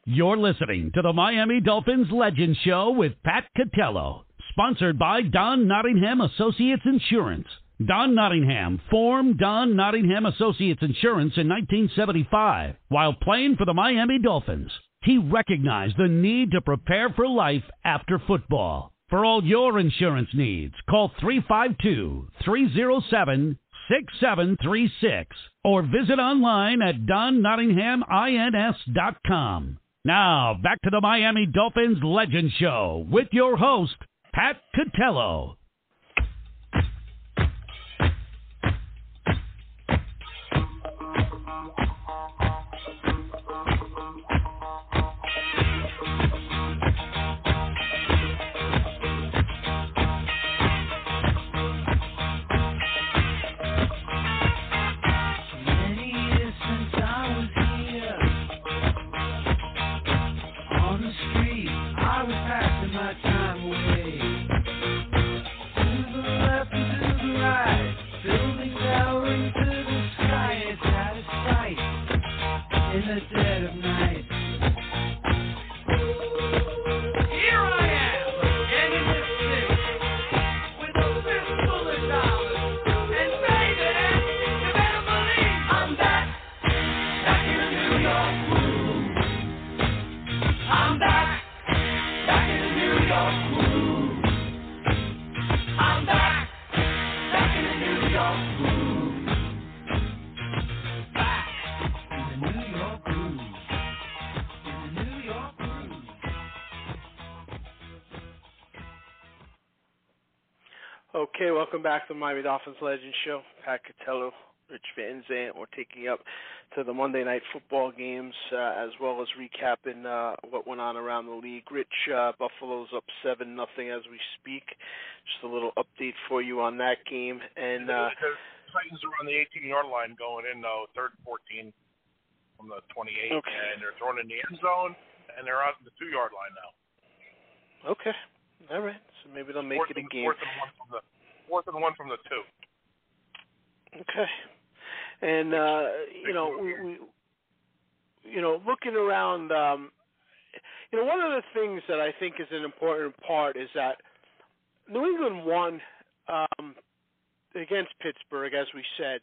You're listening to the Miami Dolphins Legend Show with Pat Catello, Sponsored by Don Nottingham Associates Insurance. Don Nottingham formed Don Nottingham Associates Insurance in 1975 while playing for the Miami Dolphins. He recognized the need to prepare for life after football. For all your insurance needs, call 352 307 6736 or visit online at donnottinghamins.com. Now, back to the Miami Dolphins Legend Show with your host, Pat Catello. Welcome back to the Miami Dolphins Legend Show. Pat Catello, Rich Van Zant. We're taking up to the Monday night football games uh, as well as recapping uh, what went on around the league. Rich, uh, Buffalo's up seven nothing as we speak. Just a little update for you on that game. And uh, the Titans are on the 18 yard line going in though, third and 14 from the 28, okay. and they're throwing in the end zone, and they're out the two yard line now. Okay. All right. So maybe they'll make fourth it a game. Fourth and one from the fourth and one from the two. Okay. And uh, you know, we, you know, looking around um you know, one of the things that I think is an important part is that New England won um against Pittsburgh as we said.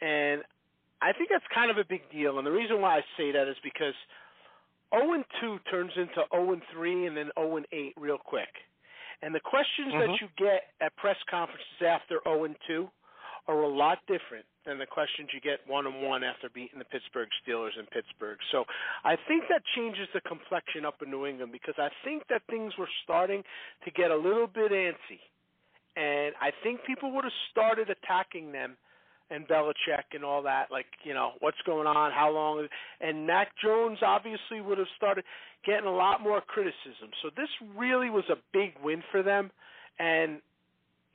And I think that's kind of a big deal. And the reason why I say that is because 0 and 2 turns into 0 and 3 and then 0 and 8 real quick. And the questions mm-hmm. that you get at press conferences after 0 and 2 are a lot different than the questions you get one and one after beating the Pittsburgh Steelers in Pittsburgh. So I think that changes the complexion up in New England because I think that things were starting to get a little bit antsy. And I think people would have started attacking them and Belichick and all that, like, you know, what's going on, how long and Mac Jones obviously would have started getting a lot more criticism. So this really was a big win for them. And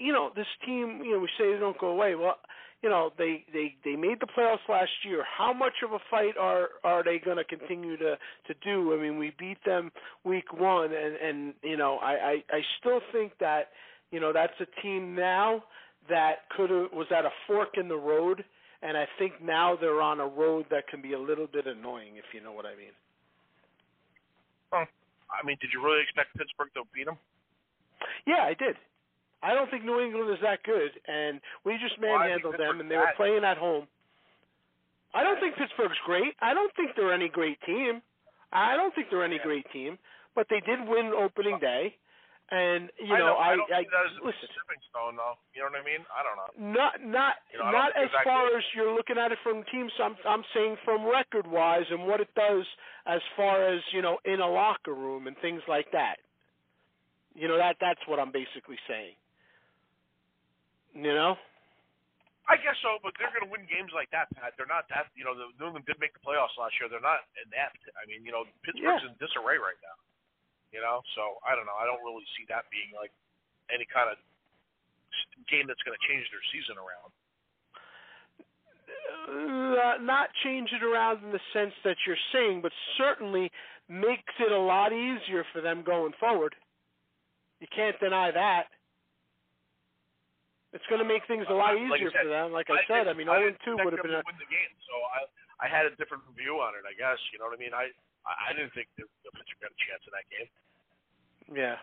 you know, this team, you know, we say they don't go away. Well, you know, they they they made the playoffs last year. How much of a fight are are they going to continue to to do? I mean, we beat them week one, and and you know, I I, I still think that you know that's a team now that could have was at a fork in the road, and I think now they're on a road that can be a little bit annoying, if you know what I mean. Well, I mean, did you really expect Pittsburgh to beat them? Yeah, I did. I don't think New England is that good, and we just manhandled well, them, and they were playing at home. I don't think Pittsburgh's great. I don't think they're any great team. I don't think they're any great team, but they did win opening uh, day, and you I know, I, I, I, that as a listen. stepping stone, though. You know what I mean? I don't know. Not not You know, not as far as you're looking at it from teams. I'm I'm saying from record wise and what it does as far as you know in a locker room and things like that. You know that that's what I'm basically saying. You know. I guess so, but they're going to win games like that, Pat. They're not that. You know, the New England did make the playoffs last year. They're not inept. I mean, you know, Pittsburgh's Yeah. in disarray right now. You know, so I don't know. I don't really see that being like any kind of game that's going to change their season around. Uh, not change it around in the sense that you're saying, but certainly makes it a lot easier for them going forward. You can't deny that. It's going to make things a lot Uh, like easier said, for them. Like I said, I mean, 0 and 2 would have been a win the game, so I I had a different view on it. I guess you know what I mean. I I I didn't think the, the Pittsburgh had a chance in that game. Yeah.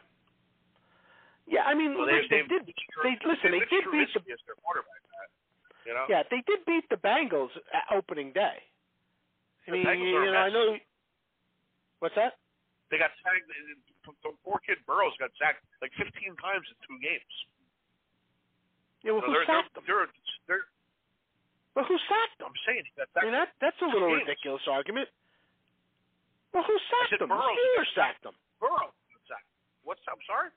Yeah, I mean, Well, look, they, they, did. They listen. They, did beat the. Their quarterback, Pat, you know. Yeah, they did beat the Bengals at opening day. I mean, you know, I know. What's that? They got sacked. The poor kid Burrows got sacked like 15 times in two games. Yeah, well, So who they're, sacked them? they're, they're, they're, Well, who sacked them? I'm saying that. I mean, that that's a little games. ridiculous argument. Well, who sacked said them? The Burrows. Steelers sacked them. Burrow sacked. What's I'm sorry.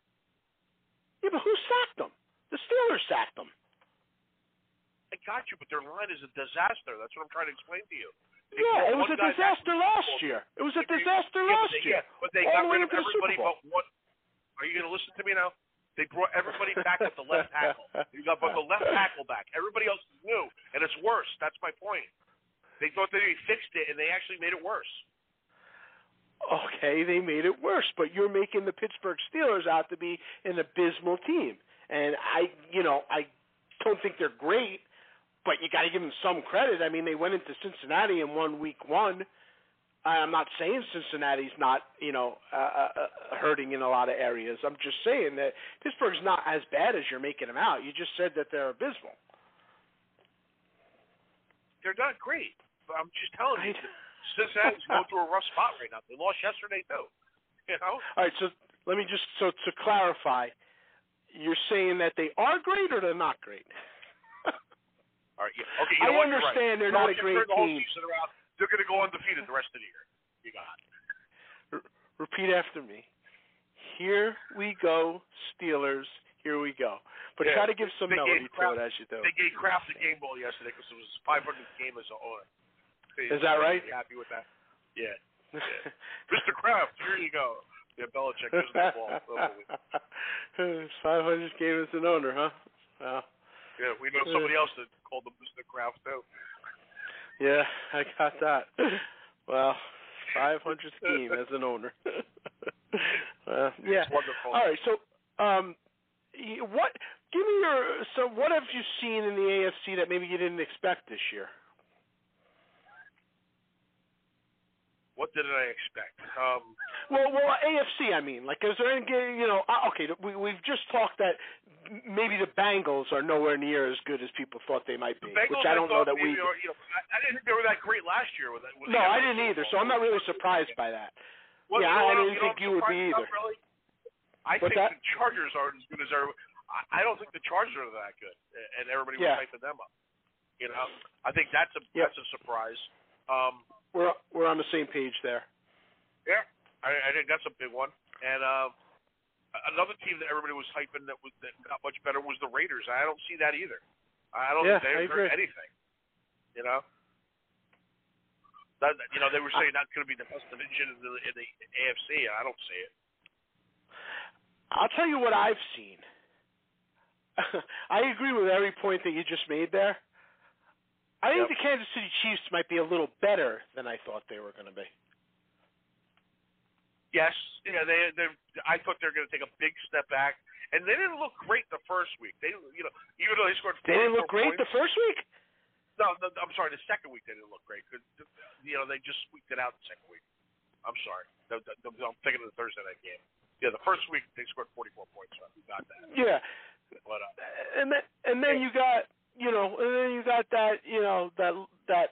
Yeah, but who sacked them? The Steelers sacked them. I got you, but their line is a disaster. That's what I'm trying to explain to you. They Yeah, it was a disaster last year. It was a disaster yeah, last they- year. Yeah, but they All got the rid of into the Super everybody but one. Are you going to listen to me now? They brought everybody back at the left tackle. [LAUGHS] You got but the left tackle back. Everybody else is new, and it's worse. That's my point. They thought they fixed it, and they actually made it worse. Okay, they made it worse, but you're making the Pittsburgh Steelers out to be an abysmal team. And I, you know, I don't think they're great, but you got to give them some credit. I mean, they went into Cincinnati and won week 1. I'm not saying Cincinnati's not, you know, uh, uh, uh, hurting in a lot of areas. I'm just saying that Pittsburgh's not as bad as you're making them out. You just said that they're abysmal. They're not great, but I'm just telling you, Cincinnati's going through a rough spot right now. They lost yesterday too. [LAUGHS] You know, All right, so let me just so to clarify, you're saying that they are great or they're not great? [LAUGHS] all right. Yeah. Okay. You I know what? You're right. understand they're not a great the whole team. season around. They're going to go undefeated the rest of the year. You got it. Repeat after me. Here we go, Steelers. Here we go. But Yeah. try to give some They melody to Kraft- it as you do. They gave Kraft the game ball yesterday because it was his 500th game as an owner. Is that right? You happy with that? Yeah. yeah. Mr. Kraft, here you go. Yeah, Belichick gives the ball. Five hundred game as an owner, huh? Wow. Yeah, we know somebody else that called him Mr. Kraft too. Yeah, I got that. Well, five hundred scheme as an owner. [LAUGHS] uh, yeah. It's wonderful. All right. So, um, what? Give me your. So, what have you seen in the AFC that maybe you didn't expect this year? What did I expect? Um, Well, well, AFC. I mean, like, is there any? You know, uh, okay, we we've just talked that maybe the Bengals are nowhere near as good as people thought they might be, the Bengals, which I don't know thought that we. are- You know, I, I didn't think they were that great last year with that. With No, I didn't either. So I'm not really surprised by that. Well, yeah, you know I what, didn't know think you would be either. Really? I What's think that? the Chargers aren't as good as everybody. I- I don't think the Chargers are that good, and everybody Yeah. was hyping them up. You know, I think that's a Yep. that's a surprise. Um, We're we're on the same page there. yeah, I, I think that's a big one. And uh, another team that everybody was hyping that was that got much better was the Raiders. I don't see that either. I don't Yeah, think they've heard anything. You know. That, you know, they were saying that's going to be the best division in the, in the AFC. I don't see it. I'll tell you what I've seen. [LAUGHS] I agree with every point that you just made there. I think Yep. the Kansas City Chiefs might be a little better than I thought they were going to be. Yes, yeah, they they. I thought they were going to take a big step back, and they didn't look great the first week. They, you know, even though they scored. They didn't look great points, the first week. No, no, I'm sorry. The second week they didn't look great. 'cause, You know, they just squeaked it out the second week. I'm sorry. I'm thinking of the Thursday night game. Yeah, the first week they scored 44 points. So we got that. Yeah, But uh, and then and then you got you know and then you got that you know that that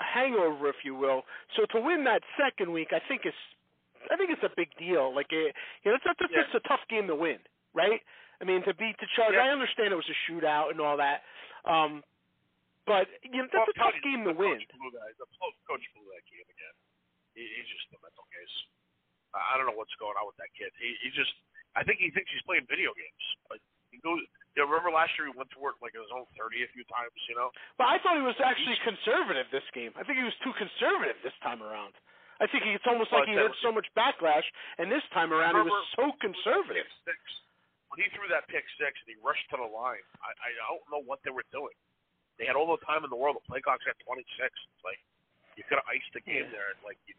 hangover, if you will. So to win that second week, I think it's I think it's a big deal. Like it, you know, it's, it's, Yeah. it's a tough game to win, right? I mean, to beat the Chargers. Yeah. I understand it was a shootout and all that, um, but you know that's well, a tough I'm telling you, game to win. Coach blew that. The coach blew that game again. He, he's just a mental case. I I don't know what's going on with that kid. He, he just. I think he thinks he's playing video games. Like he goes. Know, remember last year he went to work like in his own thirty a few times. You know. But I thought he was actually conservative this game. I think he was too conservative this time around. I think it's almost like he had so much backlash, and this time around he was so conservative. Six. When he threw that pick six and he rushed to the line, I, I don't know what they were doing. They had all the time in the world. The play clock's at 26. It's like you could have iced the game Yeah. there and like you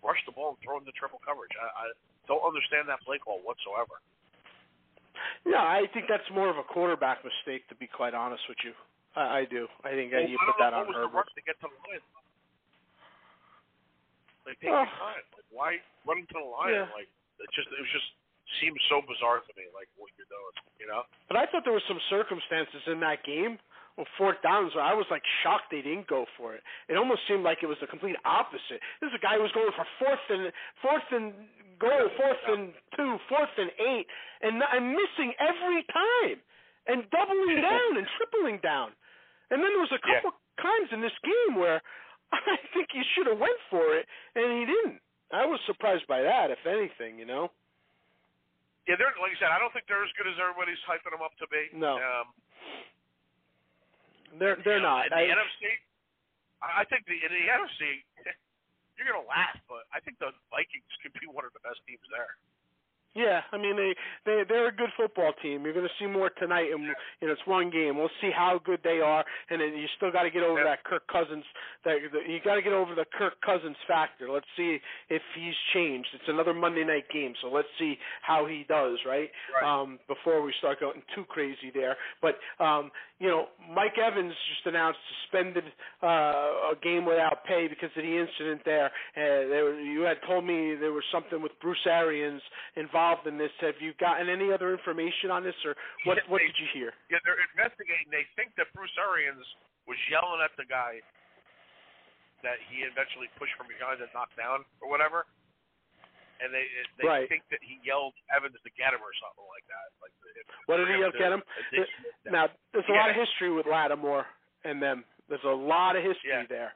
rush the ball and throw into triple coverage. I, I don't understand that play call whatsoever. Yeah, I think that's more of a quarterback mistake, to be quite honest with you. I, I do. I think Well, you put that on what was the Herbert. rush to get to the line. Like take Oh. time. Like why run to the line? Yeah. Like it just it was just seems so bizarre to me, like what you're doing, you know. But I thought there were some circumstances in that game well, fourth downs where I was like shocked they didn't go for it. It almost seemed like it was the complete opposite. This is a guy who was going for fourth and fourth and goal, fourth and two, fourth and eight, and I'm missing every time, and doubling [LAUGHS] down and tripling down. And then there was a couple yeah. times in this game where [LAUGHS] I think he should have went for it, and he didn't. I was surprised by that, if anything, you know. Yeah, they're like I said. I don't think they're as good as everybody's hyping them up to be. No. Um, they're they're you know, not. In the I, NFC, I think the in the NFC, you're gonna laugh, but I think the Vikings could be one of the best teams there. Yeah, I mean they they they're a good football team. You're going to see more tonight, and you know it's one game. We'll see how good they are, and then you still got to get over yeah. that Kirk Cousins. That you got to get over the Kirk Cousins factor. Let's see if he's changed. It's another Monday night game, so let's see how he does. Right. right. Um, before we start going too crazy there, but um, you know Mike Evans just announced suspended uh, a game without pay because of the incident there. Uh, there you had told me there was something with Bruce Arians involved involved in this. Have you gotten any other information on this, or what? Yeah, what they, did you hear? Yeah, they're investigating. They think that Bruce Arians was yelling at the guy that he eventually pushed from behind and knocked down, or whatever. And they they right. think that he yelled Evans to get him or something like that. Like the, what did he yell? Get him? Now there's a yeah. lot of history with Lattimore and them. There's a lot of history yeah. there.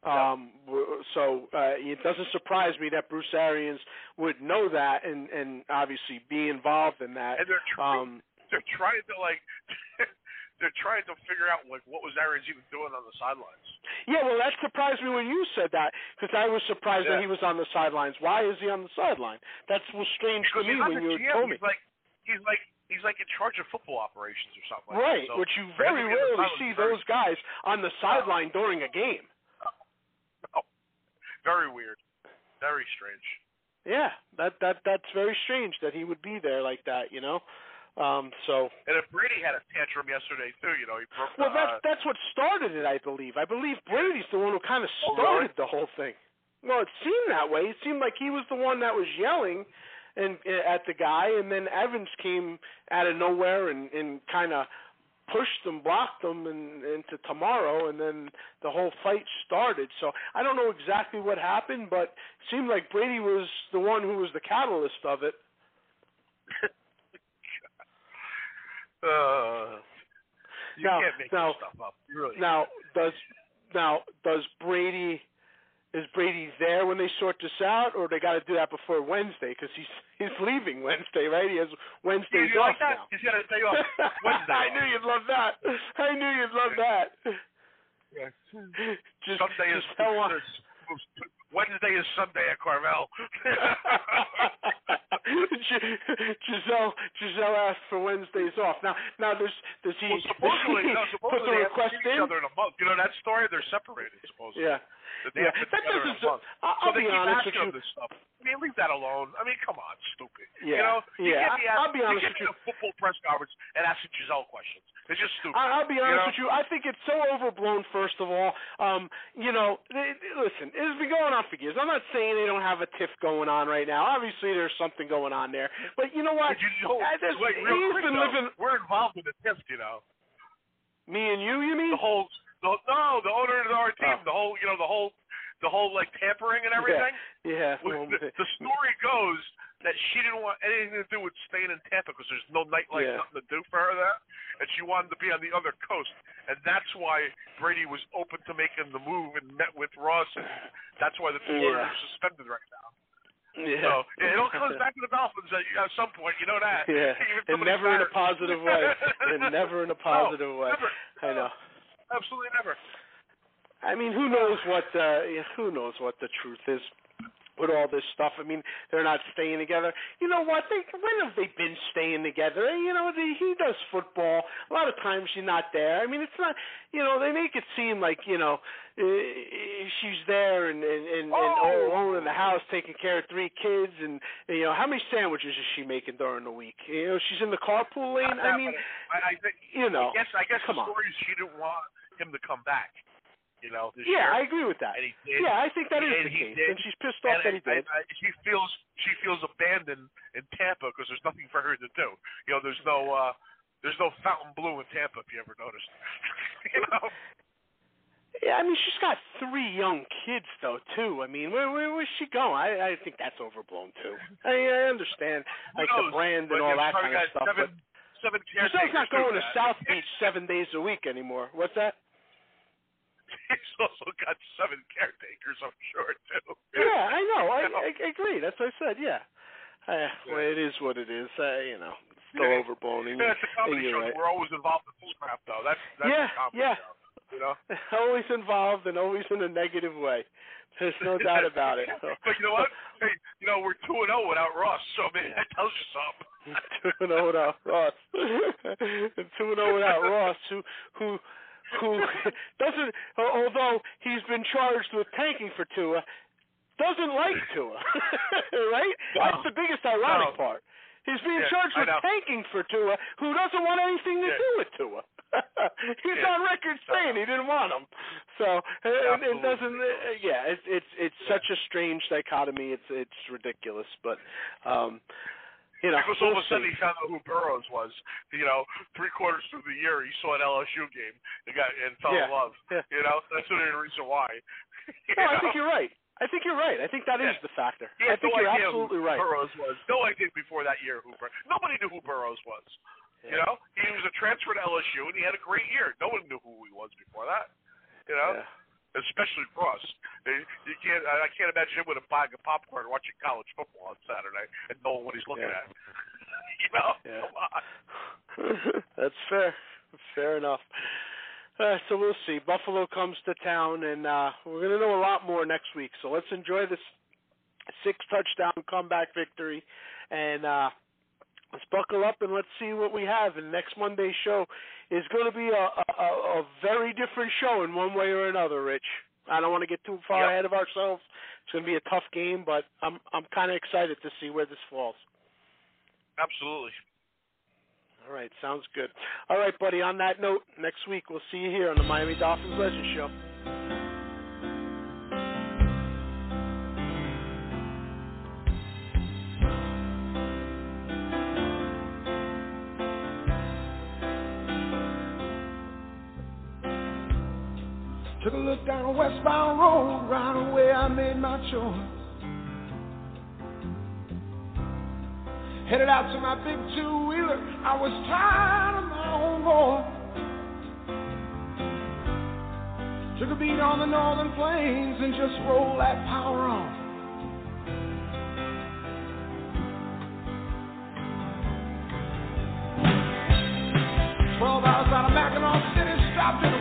Um, so uh, it doesn't surprise me that Bruce Arians would know that and and obviously be involved in that. And they're trying, um, they're trying to like [LAUGHS] they're trying to figure out like what was Arians even doing on the sidelines. Yeah, well, that surprised me when you said that because I was surprised yeah. that he was on the sidelines. Why is he on the sideline? That was strange because to me when you GM, told he's me. Like he's like he's like in charge of football operations or something. Right, that. So which you very rarely see those guys on the sideline during a game. Very weird. Very strange. Yeah, that that that's very strange that he would be there like that, you know. Um so And if Brady had a tantrum yesterday too, you know, he broke Well that's uh, that's what started it, I believe. I believe Brady's the one who kind of Oh, started really? the whole thing. Well, it seemed that way. It seemed like he was the one that was yelling and at the guy and then Evans came out of nowhere and and kind of pushed them, blocked them and, into tomorrow, and then the whole fight started. So I don't know exactly what happened, but it seemed like Brady was the one who was the catalyst of it. [LAUGHS] uh, you now, can't make now, this stuff up. Really now does now does Brady is Brady there when they sort this out, or they got to do that before Wednesday because he's [LAUGHS] he's leaving Wednesday, right? He has Wednesdays you off like now. He's got a day off [LAUGHS] Wednesday. I knew you'd love that. I knew you'd love that. Yeah. [LAUGHS] Just, Sunday just is tell. Wednesday is Sunday at Carvel. Gisele Gisele asked for Wednesdays off. Now now there's does he, well, supposedly, no, does he supposedly put the they request in? each other in a month. You know that story? They're separated supposedly. Yeah. That Yeah, that been together in doesn't. month. I'll, so be honest with you. stuff. I mean, leave that alone. I mean, come on, stupid. Yeah, You know, you yeah. can't be I- I'll be honest you with can't be in a football press conference and asking Gisele questions. It's just stupid. I, I'll be honest you know? with you. I think it's so overblown. First of all, um, you know, listen, it's been going on for years. I'm not saying they don't have a tiff going on right now. Obviously, there's something going on there. But you know what? Did you know, Uh, there's- wait, real quick, though, living. We're involved in the tiff, you know. Me and you, you mean? The whole, the, no, the owner of our team, Oh. the whole, you know, the whole, the whole like tampering and everything. Yeah. Well, the, the story goes that she didn't want anything to do with staying in Tampa because there's no nightlife, Yeah. nothing to do for her there, and she wanted to be on the other coast, and that's why Brady was open to making the move and met with Ross, and that's why the two Yeah. are suspended right now. yeah. So yeah, it all comes back to the Dolphins at, at some point. You know that. Yeah, [LAUGHS] and never in a positive way. and never in a [LAUGHS] positive no, way. Never. I know. Absolutely never. I mean, who knows what uh who knows what the truth is with all this stuff. I mean, they're not staying together. You know what? They when have they been staying together? You know, the, he does football. A lot of times you're not there. I mean, it's not. You know, they make it seem like you know uh, she's there and and and, and all alone in the house taking care of three kids and you know how many sandwiches is she making during the week? You know, she's in the carpool lane. I mean, I, I think you know, I guess I guess come the on. is she didn't want him to come back. You know, yeah, year. I agree with that. And he did. Yeah, I think that is and the case, did. and she's pissed off and that he did. I, she feels she feels abandoned in Tampa because there's nothing for her to do. You know, there's no uh there's no Fontainebleau in Tampa. If you ever noticed, [LAUGHS] you know. Yeah, I mean she's got three young kids though too. I mean, where where where's she going? I I think that's overblown too. I mean, I understand like the brand and all that kind of stuff. Seven, but seven Gisele's not going to. South Beach seven days a week anymore. What's that? He's also got seven caretakers, I'm sure too. Yeah, I know. I, [LAUGHS] I, I agree. That's what I said. Yeah. Uh, well, it is what it is. Uh, you know, it's still Yeah. overblown. And, Yeah, it's a comedy show. right. We're always involved in full crap, though. That's that's Yeah, a comedy yeah. show. You know. [LAUGHS] always involved and always in a negative way. There's no doubt about it. [LAUGHS] but you know what? Hey, you know we're two and zero without Ross, so maybe that tells you something. two and zero without Ross. two and zero without Ross, who who who [LAUGHS] doesn't, although he's been charged with tanking for Tua, doesn't like Tua, [LAUGHS] right? No. That's the biggest ironic No. part. He's being Yeah, charged with tanking for Tua, who doesn't want anything to Yeah. do with Tua. [LAUGHS] He's Yeah. on record saying he didn't want him. So and it doesn't. Uh, yeah, it's it's it's such a strange dichotomy. It's it's ridiculous, but um, you know, because all of a sudden he found out who Burrows was. You know, three quarters through the year he saw an LSU game and got and fell Yeah. in love. Yeah. You know, that's the only reason why. [LAUGHS] No, I think you're right. I think you're right. I think that is Yeah. the factor. He I think no you're absolutely right. Burrows was. No idea before that year who Bur- nobody knew who Burrows was. You know, he was a transfer to LSU and he had a great year. No one knew who he was before that. You know, Yeah. Especially Ross. You you can't. I I can't imagine him with a bag of popcorn watching college football on Saturday and knowing what he's looking Yeah. at. [LAUGHS] you know, Yeah. come on. [LAUGHS] That's fair. Fair enough. Uh, so we'll see. Buffalo comes to town, and uh, we're going to know a lot more next week. So let's enjoy this six touchdown comeback victory, and uh, let's buckle up and let's see what we have. And next Monday's show is going to be a, a, a very different show in one way or another, Rich. I don't want to get too far Yep. ahead of ourselves. It's going to be a tough game, but I'm I'm kind of excited to see where this falls. Absolutely. All right, sounds good. All right, buddy. On that note, next week we'll see you here on the Miami Dolphins Legend Show. Took a look down a westbound road, right away I made my choice. Headed out to my big two wheeler, I was tired of my own voice. Took a beat on the northern plains and just rolled that power on. Twelve hours out of Mackinaw City, stopped in